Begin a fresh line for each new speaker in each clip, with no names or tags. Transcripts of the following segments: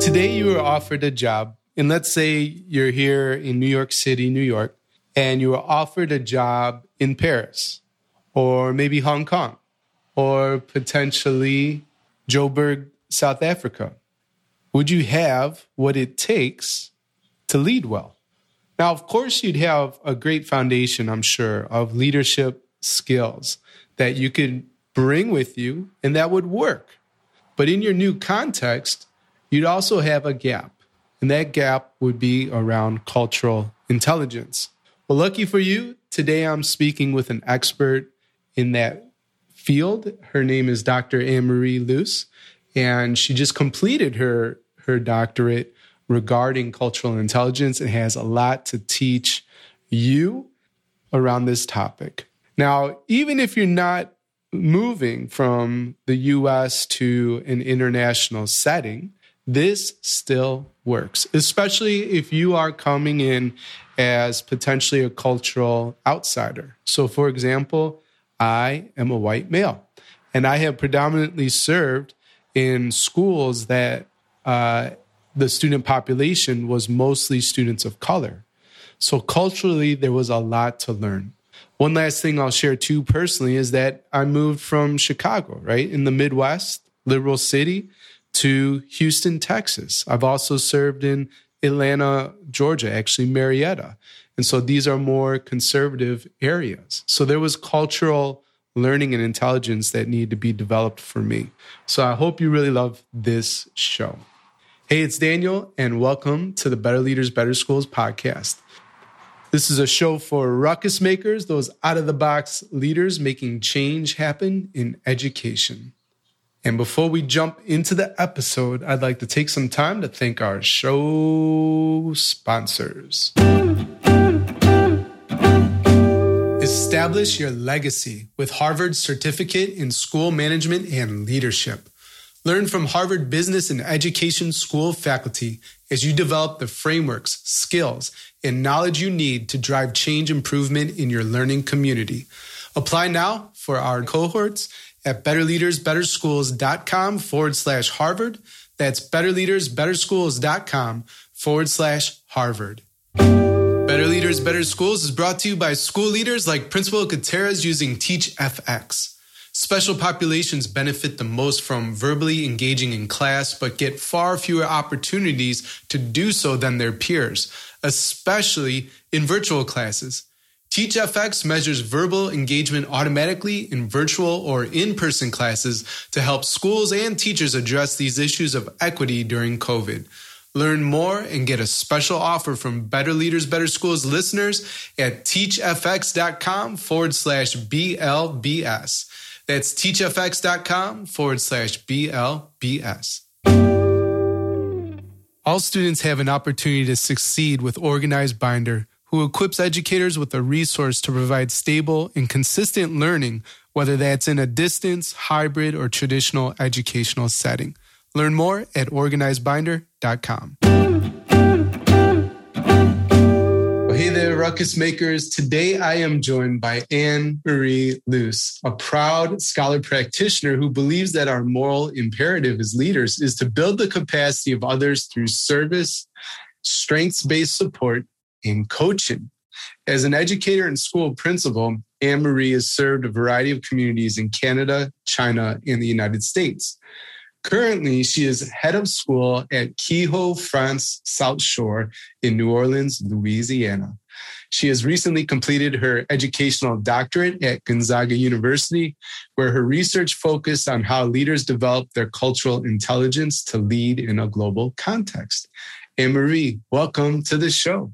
Today, you were offered a job, and let's say you're here in New York City, New York, and you were offered a job in Paris or maybe Hong Kong or potentially Joburg, South Africa. Would you have what it takes to lead well? Now, of course, you'd have a great foundation, I'm sure, of leadership skills that you could bring with you and that would work. But in your new context, you'd also have a gap. And that gap would be around cultural intelligence. Well, lucky for you, today I'm speaking with an expert in that field. Her name is Dr. Ann Marie Luce, and she just completed her, her doctorate regarding cultural intelligence and has a lot to teach you around this topic. Now, even if you're not moving from the US to an international setting, this still works, especially if you are coming in as potentially a cultural outsider. So, for example, I am a white male, and I have predominantly served in schools that uh, the student population was mostly students of color. So, culturally, there was a lot to learn. One last thing I'll share too personally is that I moved from Chicago, right, in the Midwest, liberal city to Houston, Texas. I've also served in Atlanta, Georgia, actually Marietta. And so these are more conservative areas. So there was cultural learning and intelligence that needed to be developed for me. So I hope you really love this show. Hey, it's Daniel, and welcome to the Better Leaders, Better Schools podcast. This is a show for ruckus makers, those out of the box leaders making change happen in education. And before we jump into the episode, I'd like to take some time to thank our show sponsors. Establish your legacy with Harvard's certificate in school management and leadership. Learn from Harvard Business and Education School faculty as you develop the frameworks, skills, and knowledge you need to drive change improvement in your learning community. Apply now for our cohorts at betterleadersbetterschools.com forward slash Harvard. That's betterleadersbetterschools.com forward slash Harvard. Better Leaders, Better Schools is brought to you by school leaders like Principal Gutierrez using TeachFX. Special populations benefit the most from verbally engaging in class, but get far fewer opportunities to do so than their peers, especially in virtual classes. TeachFX measures verbal engagement automatically in virtual or in person classes to help schools and teachers address these issues of equity during COVID. Learn more and get a special offer from Better Leaders, Better Schools listeners at teachfx.com forward slash BLBS. That's teachfx.com forward slash BLBS. All students have an opportunity to succeed with Organized Binder who equips educators with a resource to provide stable and consistent learning, whether that's in a distance, hybrid, or traditional educational setting. Learn more at organizedbinder.com. Hey there, ruckus makers. Today I am joined by Ann Marie Luce, a proud scholar practitioner who believes that our moral imperative as leaders is to build the capacity of others through service, strengths based support, in coaching. As an educator and school principal, Ann Marie has served a variety of communities in Canada, China, and the United States. Currently, she is head of school at Kehoe France South Shore in New Orleans, Louisiana. She has recently completed her educational doctorate at Gonzaga University, where her research focused on how leaders develop their cultural intelligence to lead in a global context. Ann Marie, welcome to the show.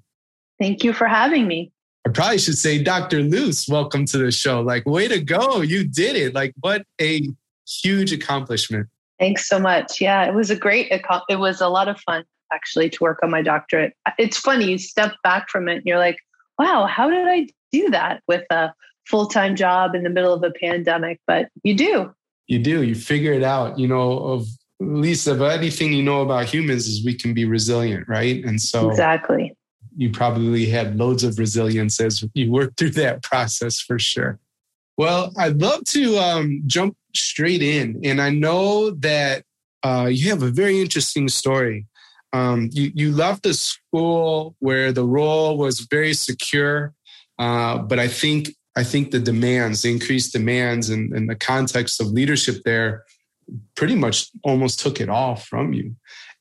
Thank you for having me.
I probably should say, Dr. Luce, welcome to the show. Like, way to go. You did it. Like, what a huge accomplishment.
Thanks so much. Yeah, it was a great, it was a lot of fun actually to work on my doctorate. It's funny, you step back from it and you're like, wow, how did I do that with a full time job in the middle of a pandemic? But you do.
You do. You figure it out. You know, of least of anything you know about humans is we can be resilient, right? And so,
exactly
you probably had loads of resilience as you worked through that process for sure. Well, I'd love to um, jump straight in. And I know that uh, you have a very interesting story. Um, you, you left a school where the role was very secure, uh, but I think I think the demands, the increased demands, and, and the context of leadership there, pretty much almost took it all from you,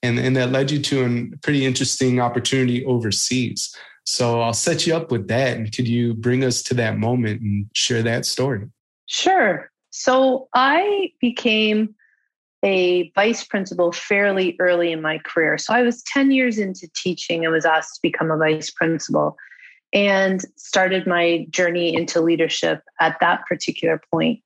and and that led you to a pretty interesting opportunity overseas. So I'll set you up with that, and could you bring us to that moment and share that story?
Sure. So I became a vice principal fairly early in my career. So I was 10 years into teaching and was asked to become a vice principal and started my journey into leadership at that particular point.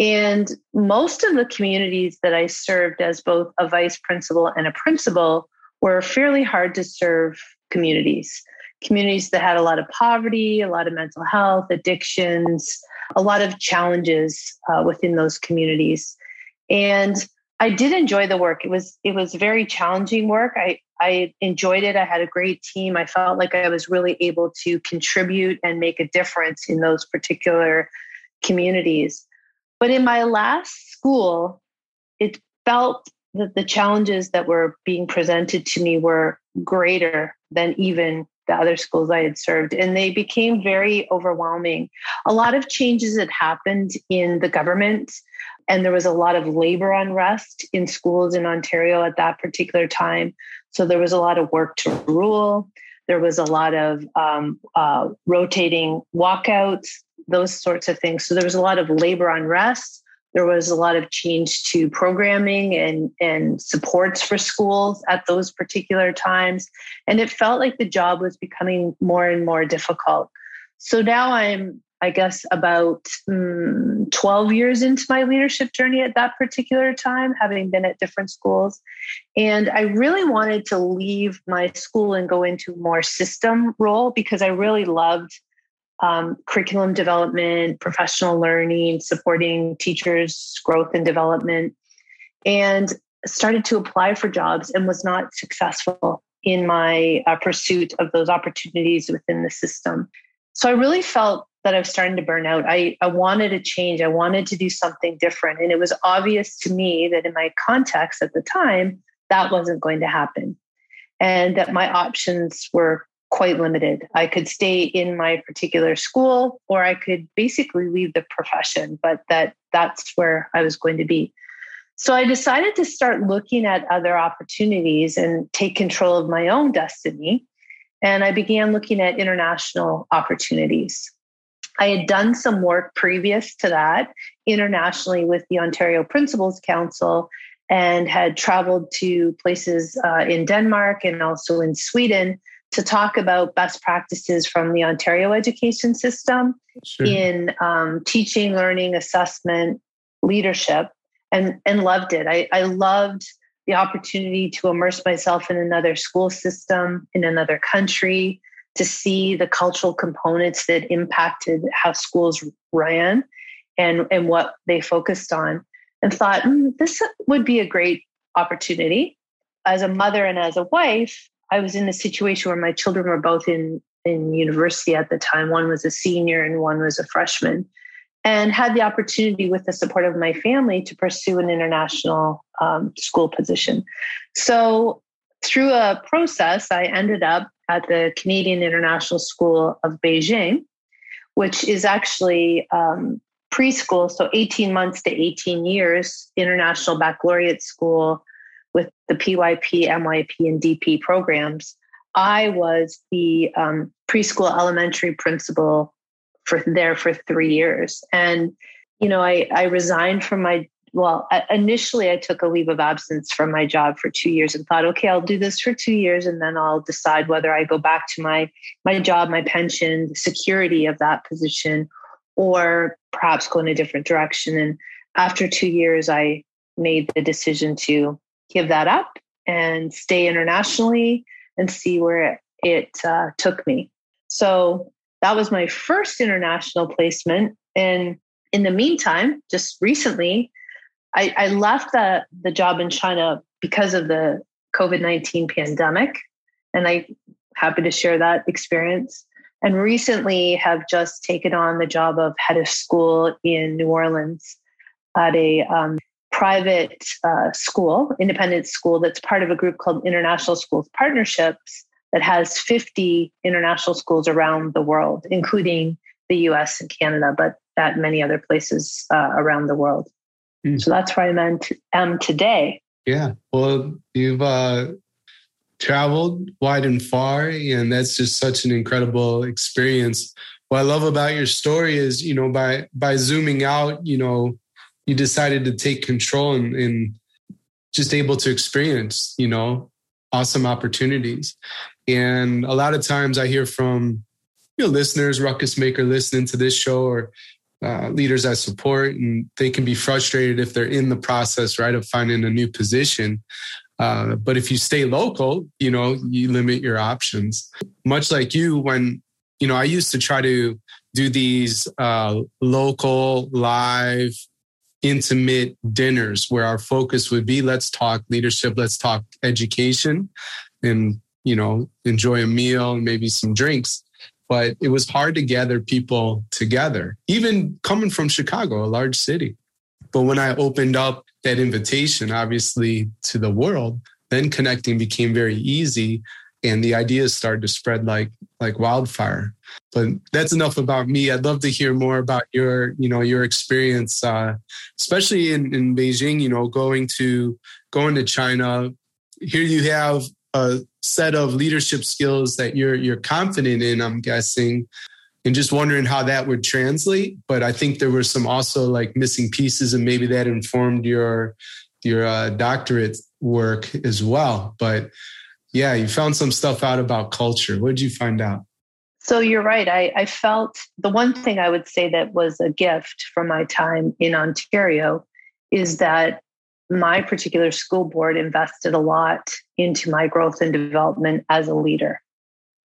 And most of the communities that I served as both a vice principal and a principal were fairly hard to serve communities. Communities that had a lot of poverty, a lot of mental health, addictions, a lot of challenges uh, within those communities. And I did enjoy the work. It was it was very challenging work. I I enjoyed it. I had a great team. I felt like I was really able to contribute and make a difference in those particular communities. But in my last school, it felt that the challenges that were being presented to me were greater than even the other schools I had served, and they became very overwhelming. A lot of changes had happened in the government and there was a lot of labor unrest in schools in Ontario at that particular time. So there was a lot of work to rule. There was a lot of um, uh, rotating walkouts, those sorts of things. So there was a lot of labor unrest. There was a lot of change to programming and, and supports for schools at those particular times. And it felt like the job was becoming more and more difficult. So now I'm I guess, about mm, 12 years into my leadership journey at that particular time, having been at different schools. And I really wanted to leave my school and go into more system role because I really loved um, curriculum development, professional learning, supporting teachers' growth and development, and started to apply for jobs and was not successful in my uh, pursuit of those opportunities within the system. So I really felt that I was starting to burn out. I, I wanted to change. I wanted to do something different. And it was obvious to me that in my context at the time, that wasn't going to happen. And that my options were quite limited. I could stay in my particular school or I could basically leave the profession, but that that's where I was going to be. So I decided to start looking at other opportunities and take control of my own destiny. And I began looking at international opportunities. I had done some work previous to that internationally with the Ontario Principals Council and had traveled to places uh, in Denmark and also in Sweden to talk about best practices from the Ontario education system sure. in um, teaching, learning, assessment, leadership, and, and loved it. I, I loved the opportunity to immerse myself in another school system, in another country, to see the cultural components that impacted how schools ran and, and what they focused on, and thought, mm, this would be a great opportunity. As a mother and as a wife, I was in a situation where my children were both in, in university at the time. One was a senior and one was a freshman, and had the opportunity with the support of my family to pursue an international um, school position. So, through a process, I ended up at the Canadian International School of Beijing, which is actually um, preschool, so 18 months to 18 years, international baccalaureate school with the PYP, MYP, and DP programs. I was the um, preschool elementary principal for there for three years. And, you know, I, I resigned from my well, initially I took a leave of absence from my job for two years and thought, okay, I'll do this for two years and then I'll decide whether I go back to my my job, my pension, the security of that position, or perhaps go in a different direction. And after two years, I made the decision to give that up and stay internationally and see where it, it uh, took me. So that was my first international placement. And in the meantime, just recently, I, I left the, the job in China because of the COVID 19 pandemic. And I'm happy to share that experience. And recently have just taken on the job of head of school in New Orleans at a um, private uh, school, independent school that's part of a group called International Schools Partnerships that has 50 international schools around the world, including the US and Canada, but at many other places uh, around the world. Mm. So that's where I am today.
Yeah. Well, you've uh, traveled wide and far, and that's just such an incredible experience. What I love about your story is, you know, by by zooming out, you know, you decided to take control and, and just able to experience, you know, awesome opportunities. And a lot of times I hear from you know listeners, ruckus maker listening to this show or uh, leaders I support, and they can be frustrated if they're in the process, right, of finding a new position. Uh, but if you stay local, you know, you limit your options. Much like you, when, you know, I used to try to do these uh, local, live, intimate dinners where our focus would be let's talk leadership, let's talk education, and, you know, enjoy a meal and maybe some drinks but it was hard to gather people together, even coming from Chicago, a large city. But when I opened up that invitation, obviously to the world, then connecting became very easy and the ideas started to spread like like wildfire. But that's enough about me. I'd love to hear more about your you know your experience uh, especially in, in beijing you know going to going to china. Here you have a set of leadership skills that you're you're confident in i'm guessing. And just wondering how that would translate but i think there were some also like missing pieces and maybe that informed your your uh, doctorate work as well. But yeah you found some stuff out about culture what did you find out
so you're right I, I felt the one thing i would say that was a gift from my time in ontario is that my particular school board invested a lot into my growth and development as a leader.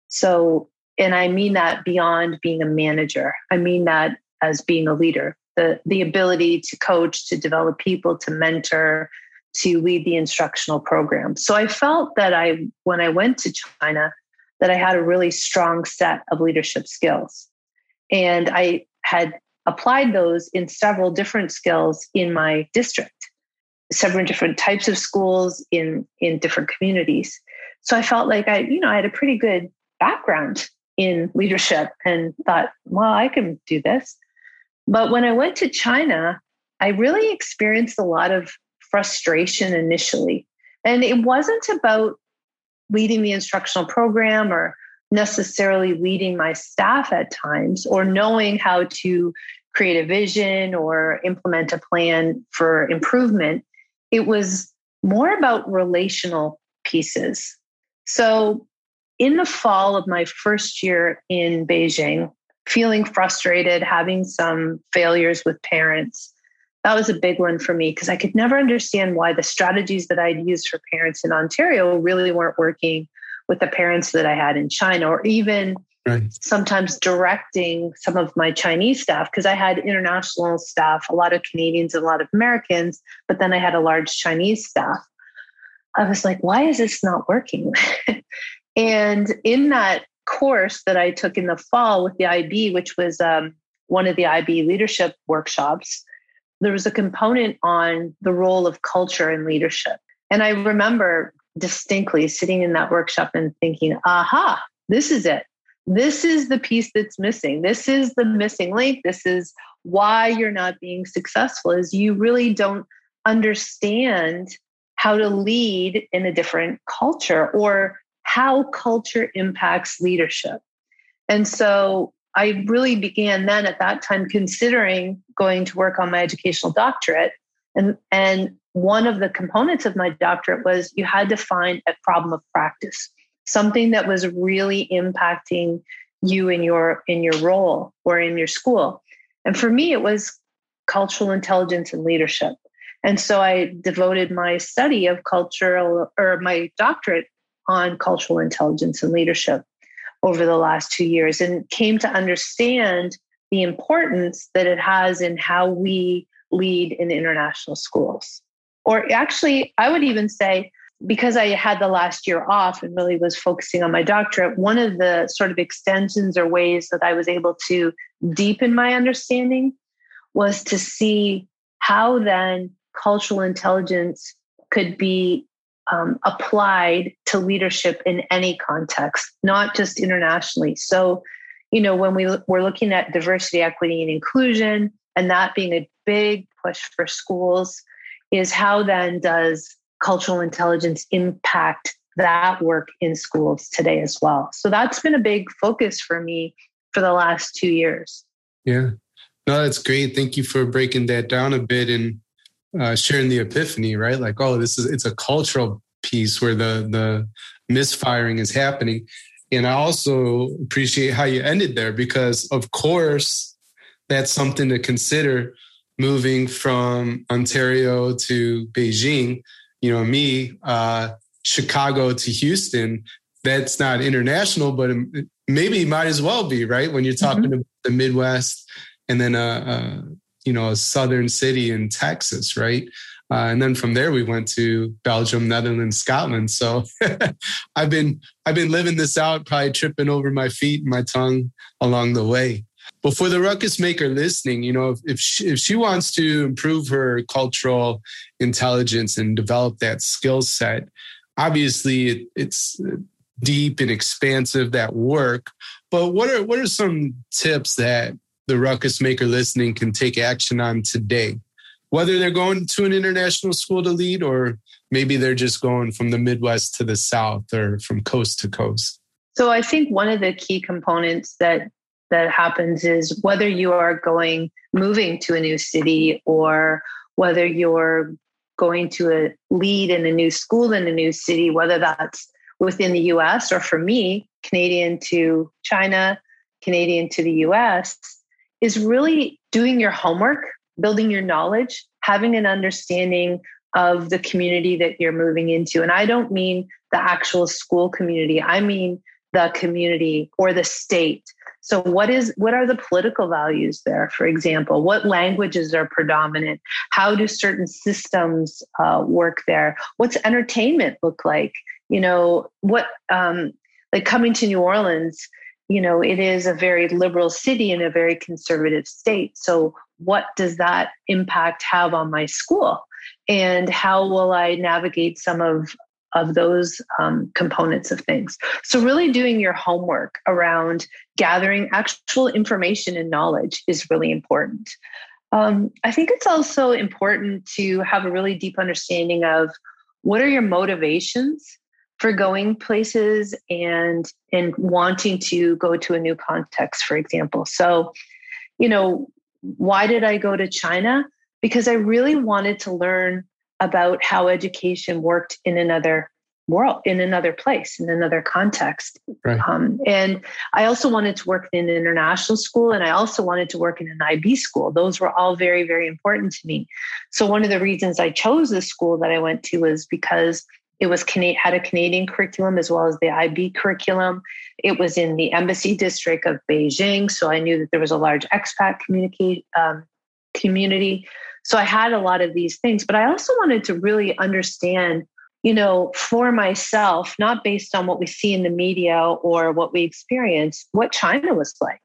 So, and I mean that beyond being a manager, I mean that as being a leader. The, the ability to coach, to develop people, to mentor, to lead the instructional program. So I felt that I, when I went to China, that I had a really strong set of leadership skills. And I had applied those in several different skills in my district several different types of schools in in different communities. So I felt like I, you know, I had a pretty good background in leadership and thought, well, I can do this. But when I went to China, I really experienced a lot of frustration initially. And it wasn't about leading the instructional program or necessarily leading my staff at times or knowing how to create a vision or implement a plan for improvement it was more about relational pieces. So, in the fall of my first year in Beijing, feeling frustrated, having some failures with parents, that was a big one for me because I could never understand why the strategies that I'd used for parents in Ontario really weren't working with the parents that I had in China or even right. sometimes directing some of my Chinese staff because I had international staff, a lot of Canadians, and a lot of Americans, but then I had a large Chinese staff. I was like, why is this not working? and in that course that I took in the fall with the IB, which was um, one of the IB leadership workshops, there was a component on the role of culture and leadership. And I remember distinctly sitting in that workshop and thinking, aha, this is it. This is the piece that's missing. This is the missing link. This is why you're not being successful is you really don't understand how to lead in a different culture or how culture impacts leadership. And so i really began then at that time considering going to work on my educational doctorate. And and one of the components of my doctorate was you had to find a problem of practice something that was really impacting you in your in your role or in your school. And for me it was cultural intelligence and leadership. And so i devoted my study of cultural or my doctorate on cultural intelligence and leadership over the last two years and came to understand the importance that it has in how we lead in international schools. Or actually i would even say because I had the last year off and really was focusing on my doctorate, one of the sort of extensions or ways that I was able to deepen my understanding was to see how then cultural intelligence could be um, applied to leadership in any context, not just internationally. So, you know, when we we're looking at diversity, equity, and inclusion, and that being a big push for schools, is how then does cultural intelligence impact that work in schools today as well? So that's been a big focus for me for the last two years.
Yeah. No, that's great. Thank you for breaking that down a bit and uh, sharing the epiphany, right? Like, oh, this is it's a cultural piece where the the misfiring is happening. And I also appreciate how you ended there because, of course, that's something to consider moving from Ontario to Beijing. You know, me, uh, Chicago to Houston. That's not international, but maybe might as well be right when you're talking mm-hmm. about the Midwest and then a, a you know a southern city in Texas, right? Uh, and then from there we went to Belgium, Netherlands, Scotland. So I've been I've been living this out, probably tripping over my feet and my tongue along the way. But for the ruckus maker listening, you know, if she, if she wants to improve her cultural intelligence and develop that skill set, obviously it, it's deep and expansive that work. But what are what are some tips that the ruckus maker listening can take action on today? Whether they're going to an international school to lead, or maybe they're just going from the Midwest to the South or from coast to coast.
So I think one of the key components that that happens is whether you are going moving to a new city or whether you're going to a lead in a new school in a new city, whether that's within the US or for me, Canadian to China, Canadian to the US, is really doing your homework, building your knowledge, having an understanding of the community that you're moving into. And I don't mean the actual school community, I mean the community or the state. So what is what are the political values there for example? What languages are predominant? How do certain systems uh, work there? What's entertainment look like? You know what um, like coming to new orleans you know it is a very liberal city in a very conservative state. So what does that impact have on my school? And how will i navigate some of of those um, components of things? So really doing your homework around gathering actual information and knowledge is really important. Um, i think it's also important to have a really deep understanding of what are your motivations for going places and and wanting to go to a new context for example. So you know why did i go to china? Because i really wanted to learn about how education worked in another world in another place in another context. Right. um, and i also wanted to work in an international school and i also wanted to work in an ib school. Those were all very very important to me. So one of the reasons i chose the school that i went to was because it was had a Canadian curriculum as well as the IB curriculum. It was in the embassy district of Beijing, so I knew that there was a large expat um, community. So I had a lot of these things, but I also wanted to really understand, you know, for myself, not based on what we see in the media or what we experience, what China was like.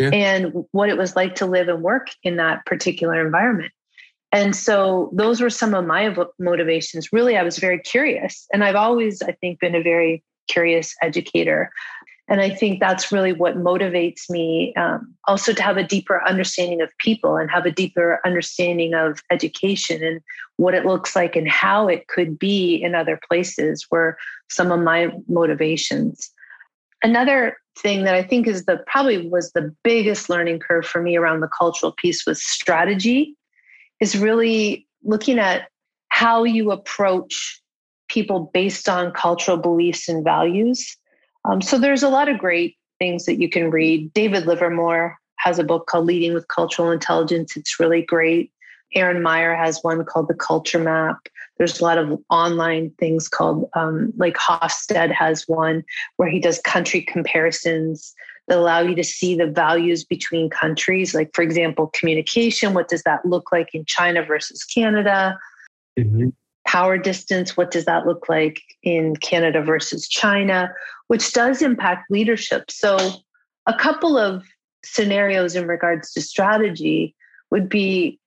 Yeah. And what it was like to live and work in that particular environment. And so those were some of my motivations. Really, I was very curious. And I've always, I think, been a very curious educator. And I think that's really what motivates me um, also to have a deeper understanding of people and have a deeper understanding of education and what it looks like and how it could be in other places were some of my motivations. Another thing that I think is the probably was the biggest learning curve for me around the cultural piece was strategy is really looking at how you approach people based on cultural beliefs and values. Um, so there's a lot of great things that you can read. David Livermore has a book called Leading with Cultural Intelligence. It's really great. Erin Meyer has one called The Culture Map. There's a lot of online things called, um, like Hofstede has one where he does country comparisons that allow you to see the values between countries. Like, for example, communication, what does that look like in China versus Canada? Mm-hmm. Power distance, what does that look like in Canada versus China, which does impact leadership. So, a couple of scenarios in regards to strategy would be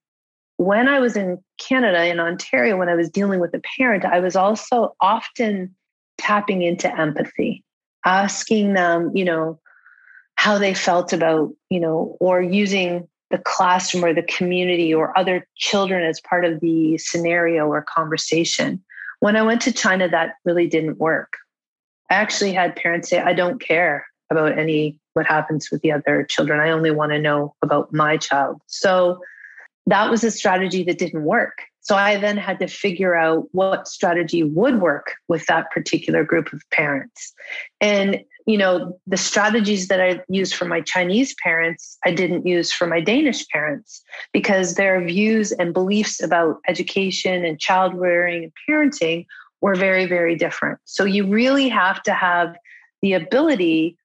when I was in Canada, in Ontario, when I was dealing with a parent, I was also often tapping into empathy, asking them, you know, how they felt about, you know, or using the classroom or the community or other children as part of the scenario or conversation. When I went to China, that really didn't work. I actually had parents say, I don't care about any what happens with the other children. I only want to know about my child. So that was a strategy that didn't work. So I then had to figure out what strategy would work with that particular group of parents. And, you know, the strategies that I used for my Chinese parents, I didn't use for my Danish parents because their views and beliefs about education and child rearing and parenting were very, very different. So you really have to have the ability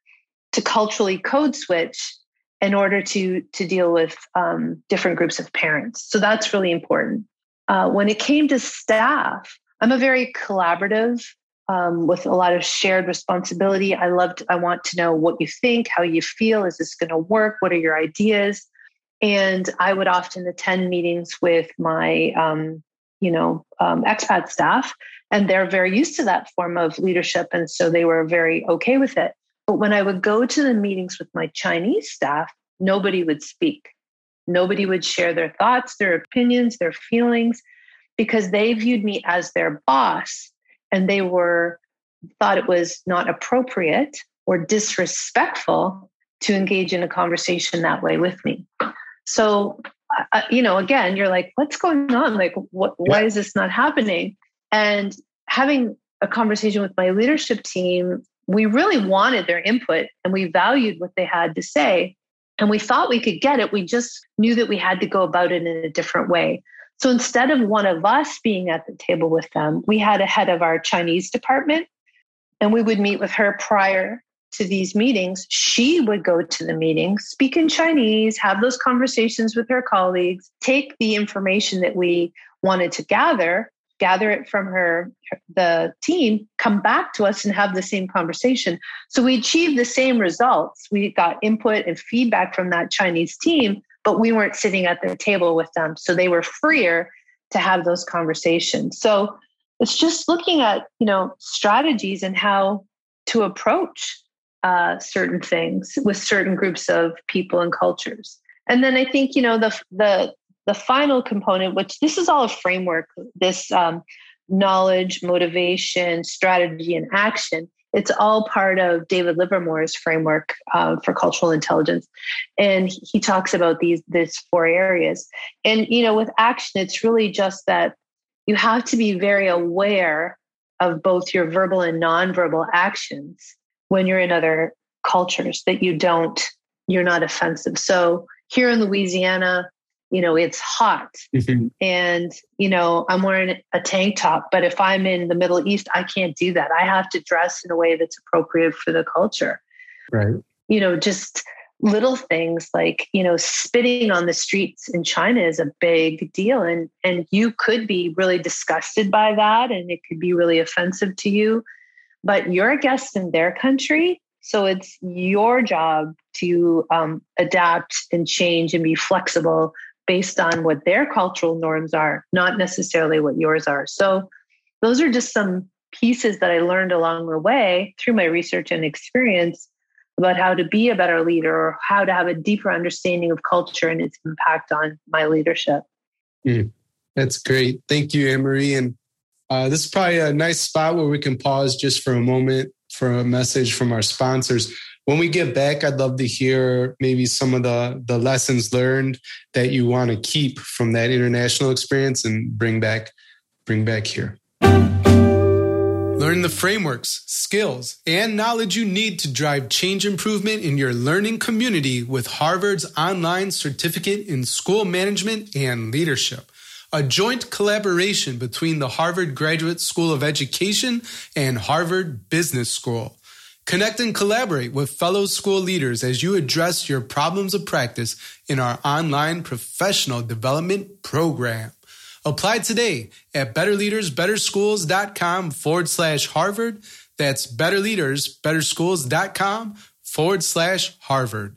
to culturally code switch in order to to deal with um, different groups of parents. So that's really important. Uh, when it came to staff, I'm a very collaborative um, with a lot of shared responsibility. I loved. I want to know what you think, how you feel. Is this going to work? What are your ideas? And I would often attend meetings with my, um, you know, um, expat staff, and they're very used to that form of leadership, and so they were very okay with it. But when I would go to the meetings with my Chinese staff, nobody would speak. Nobody would share their thoughts, their opinions, their feelings, because they viewed me as their boss and they were thought it was not appropriate or disrespectful to engage in a conversation that way with me. So, uh, you know, again, you're like, what's going on? Like, what, why is this not happening? And having a conversation with my leadership team we really wanted their input and we valued what they had to say. And we thought we could get it. We just knew that we had to go about it in a different way. So instead of one of us being at the table with them, we had a head of our Chinese department, and we would meet with her prior to these meetings. She would go to the meetings, speak in Chinese, have those conversations with her colleagues, take the information that we wanted to gather, gather it from her, the team, come back to us and have the same conversation. So we achieved the same results. We got input and feedback from that Chinese team, but we weren't sitting at the table with them. So they were freer to have those conversations. So it's just looking at, you know, strategies and how to approach uh, certain things with certain groups of people and cultures. And then I think, you know, the the the final component, which this is all a framework, this um, knowledge, motivation, strategy, and action, it's all part of David Livermore's framework uh, for cultural intelligence, and he talks about these these four areas. And you know, with action, it's really just that you have to be very aware of both your verbal and nonverbal actions when you're in other cultures that you don't you're not offensive. So here in Louisiana, you know it's hot. Mm-hmm. and you know i'm wearing a tank top but if i'm in the middle east i can't do that. I have to dress in a way that's appropriate for the culture.
Right.
You know just little things like you know spitting on the streets in china is a big deal. And and you could be really disgusted by that and it could be really offensive to you. But you're a guest in their country. So it's your job to um, adapt and change and be flexible based on what their cultural norms are, not necessarily what yours are. So, those are just some pieces that I learned along the way through my research and experience about how to be a better leader or how to have a deeper understanding of culture and its impact on my leadership.
Mm, that's great. Thank you, Ann Marie. And uh, this is probably a nice spot where we can pause just for a moment for a message from our sponsors when we get back, I'd love to hear maybe some of the the lessons learned that you want to keep from that international experience and bring back bring back here. Learn the frameworks, skills, and knowledge you need to drive change improvement in your learning community with Harvard's online certificate in school management and leadership, a joint collaboration between the Harvard Graduate School of Education and Harvard Business School. Connect and collaborate with fellow school leaders as you address your problems of practice in our online professional development program. Apply today at betterleadersbetterschools.com forward slash Harvard. That's betterleadersbetterschools.com forward slash Harvard.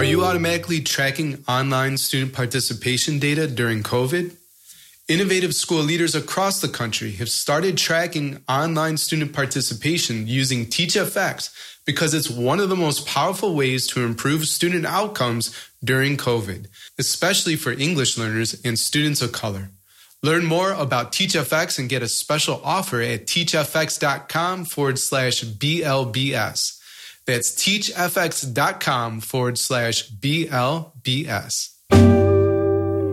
Are you automatically tracking online student participation data during COVID? Innovative school leaders across the country have started tracking online student participation using TeachFX because it's one of the most powerful ways to improve student outcomes during COVID, especially for English learners and students of color. Learn more about TeachFX and get a special offer at teachfx.com forward slash BLBS. That's teachfx.com forward slash BLBS.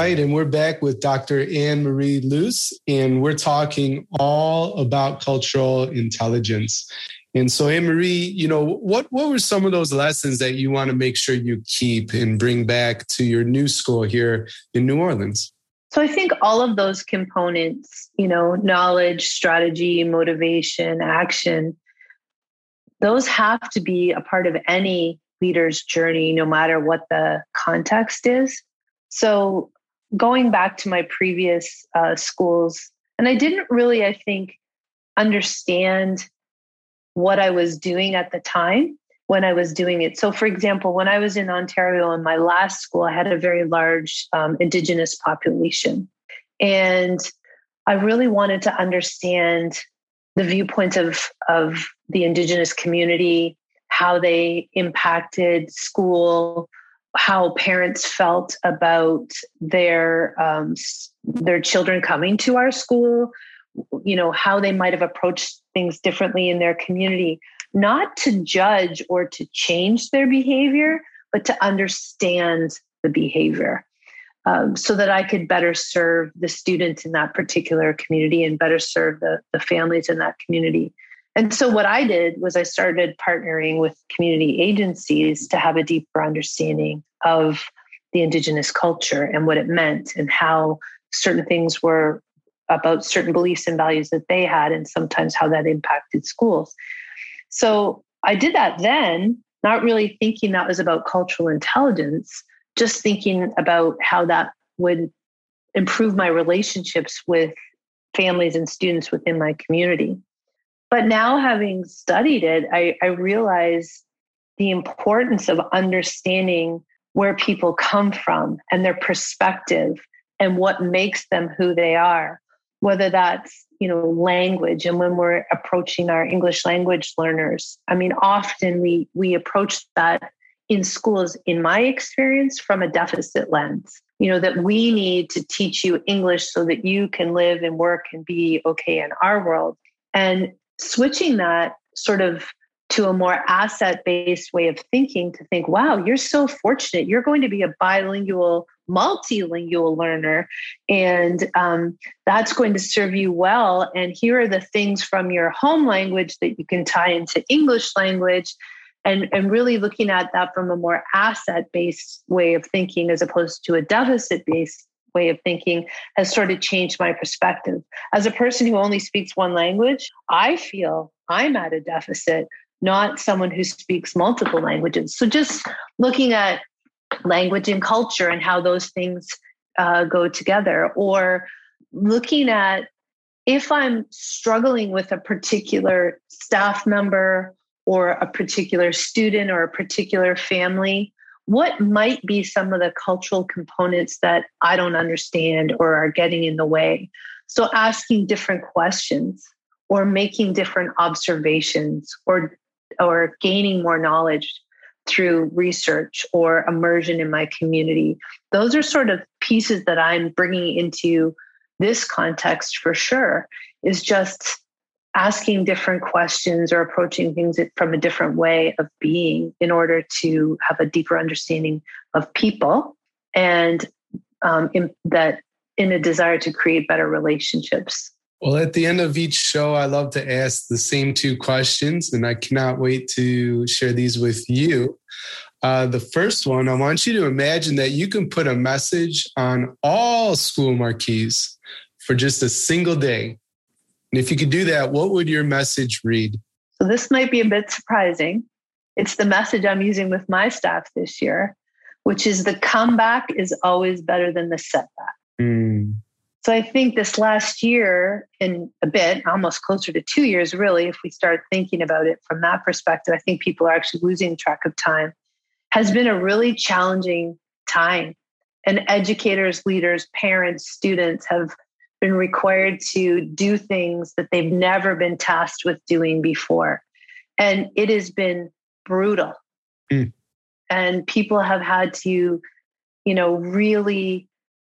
Right, and we're back with Dr. Ann Marie Luce, and we're talking all about cultural intelligence. And so, Ann Marie, you know, what what were some of those lessons that you want to make sure you keep and bring back to your new school here in New Orleans?
So I think all of those components, you know, knowledge, strategy, motivation, action, those have to be a part of any leader's journey, no matter what the context is. So going back to my previous uh, schools, and I didn't really, I think, understand what I was doing at the time when I was doing it. So, for example, when I was in Ontario in my last school, I had a very large um, Indigenous population. And I really wanted to understand the viewpoints of, of the Indigenous community, how they impacted school, how parents felt about their um, their children coming to our school, you know how they might have approached things differently in their community not to judge or to change their behavior but to understand the behavior um, so that i could better serve the students in that particular community and better serve the, the families in that community and so what i did was i started partnering with community agencies to have a deeper understanding of the indigenous culture and what it meant and how certain things were about certain beliefs and values that they had and sometimes how that impacted schools. So I did that then, not really thinking that was about cultural intelligence, just thinking about how that would improve my relationships with families and students within my community. But now, having studied it, I, I realize the importance of understanding where people come from and their perspective and what makes them who they are whether that's you know language and when we're approaching our english language learners. I mean often we we approach that in schools in my experience from a deficit lens. You know that we need to teach you english so that you can live and work and be okay in our world. And switching that sort of to a more asset based way of thinking to think, wow, you're so fortunate. You're going to be a bilingual, multilingual learner, and um, that's going to serve you well. And here are the things from your home language that you can tie into English language. And, and really looking at that from a more asset based way of thinking as opposed to a deficit based way of thinking has sort of changed my perspective. As a person who only speaks one language, I feel I'm at a deficit not someone who speaks multiple languages. So just looking at language and culture and how those things uh, go together, or looking at if I'm struggling with a particular staff member or a particular student or a particular family, what might be some of the cultural components that I don't understand or are getting in the way? So asking different questions or making different observations or or gaining more knowledge through research or immersion in my community. Those are sort of pieces that I'm bringing into this context for sure, is just asking different questions or approaching things from a different way of being in order to have a deeper understanding of people and um, in, that in a desire to create better relationships
well, at the end of each show, I love to ask the same two questions, and I cannot wait to share these with you. Uh, the first one, I want you to imagine that you can put a message on all school marquees for just a single day. And if you could do that, what would your message read?
So this might be a bit surprising. It's the message I'm using with my staff this year, which is the comeback is always better than the setback. Mm. So I think this last year, in a bit, almost closer to two years, really, if we start thinking about it from that perspective, I think people are actually losing track of time, has been a really challenging time. And educators, leaders, parents, students have been required to do things that they've never been tasked with doing before. And it has been brutal. Mm. And people have had to, you know, really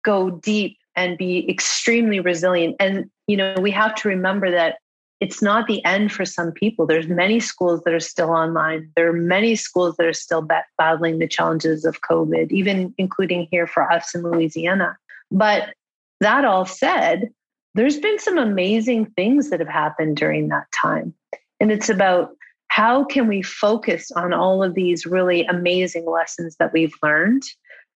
go deep and be extremely resilient. And, you know, we have to remember that it's not the end for some people. There's many schools that are still online. There are many schools that are still battling the challenges of COVID, even including here for us in Louisiana. But that all said, there's been some amazing things that have happened during that time. And it's about how can we focus on all of these really amazing lessons that we've learned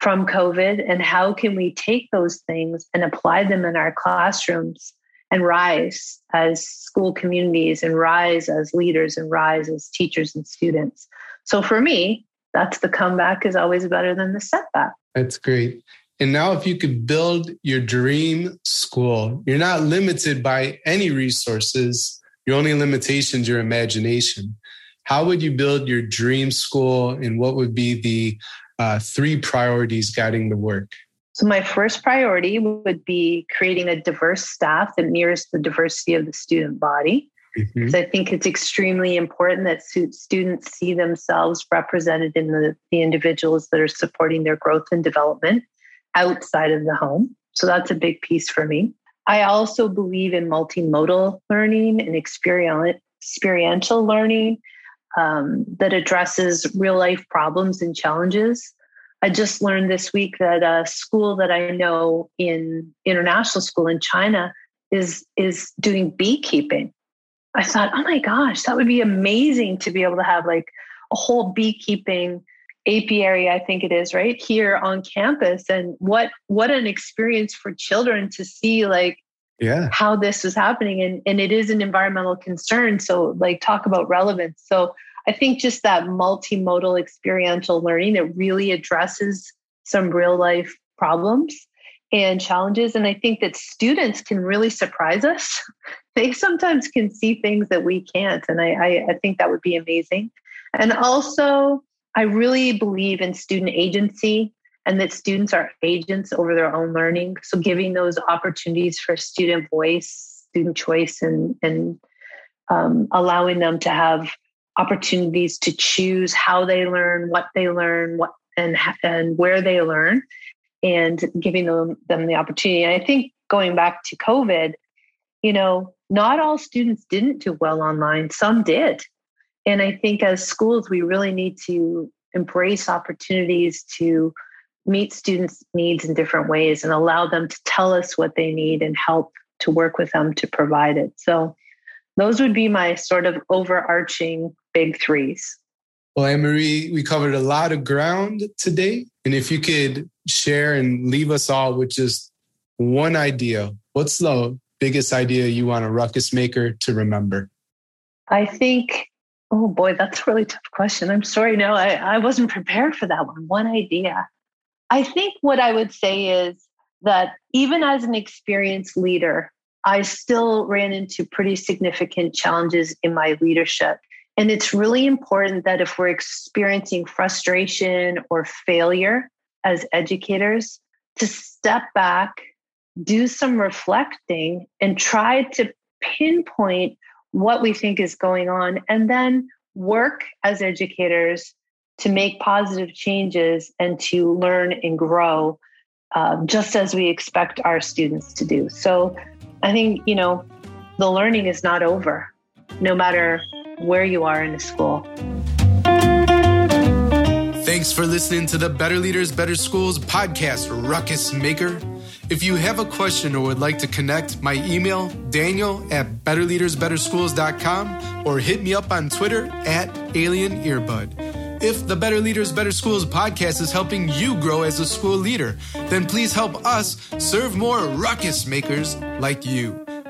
from COVID and how can we take those things and apply them in our classrooms and rise as school communities and rise as leaders and rise as teachers and students. So for me, that's the comeback is always better than the setback.
That's great. And now, if you could build your dream school, you're not limited by any resources. Your only limitation is your imagination. How would you build your dream school, and what would be the uh, three priorities guiding the work?
So, my first priority would be creating a diverse staff that mirrors the diversity of the student body. Mm-hmm. So I think it's extremely important that students see themselves represented in the, the individuals that are supporting their growth and development outside of the home. So that's a big piece for me. I also believe in multimodal learning and experiential learning um, that addresses real life problems and challenges. I just learned this week that a school that I know in international school in China is is doing beekeeping. I thought, oh my gosh, that would be amazing to be able to have like a whole beekeeping apiary i think it is right here on campus. And what what an experience for children to see like yeah. how this is happening. And and it is an environmental concern. So like talk about relevance. So i think just that multimodal experiential learning it really addresses some real life problems and challenges. And i think that students can really surprise us. They sometimes can see things that we can't. And i i, I think that would be amazing. And also I really believe in student agency and that students are agents over their own learning. So giving those opportunities for student voice, student choice, and and um, allowing them to have opportunities to choose how they learn, what they learn, what and and where they learn, and giving them them the opportunity. And I think going back to COVID, you know, not all students didn't do well online. Some did, and I think as schools, we really need to embrace opportunities to meet students' needs in different ways and allow them to tell us what they need and help to work with them to provide it. So, those would be my sort of overarching big threes.
Well, Ann Marie, we covered a lot of ground today. And if you could share and leave us all with just one idea, what's the biggest idea you want a ruckus maker to remember?
I think Oh boy, that's a really tough question. I'm sorry. No, I, I wasn't prepared for that one. One idea. I think what I would say is that even as an experienced leader, I still ran into pretty significant challenges in my leadership. And it's really important that if we're experiencing frustration or failure as educators, to step back, do some reflecting, and try to pinpoint what we think is going on, and then work as educators to make positive changes and to learn and grow uh, just as we expect our students to do. So I think, you know, the learning is not over, no matter where you are in the school.
Thanks for listening to the Better Leaders, Better Schools podcast, Ruckus Maker. If you have a question or would like to connect, my email, daniel at betterleadersbetterschools.com or hit me up on Twitter at Alien Earbud. If the Better Leaders, Better Schools podcast is helping you grow as a school leader, then please help us serve more ruckus makers like you.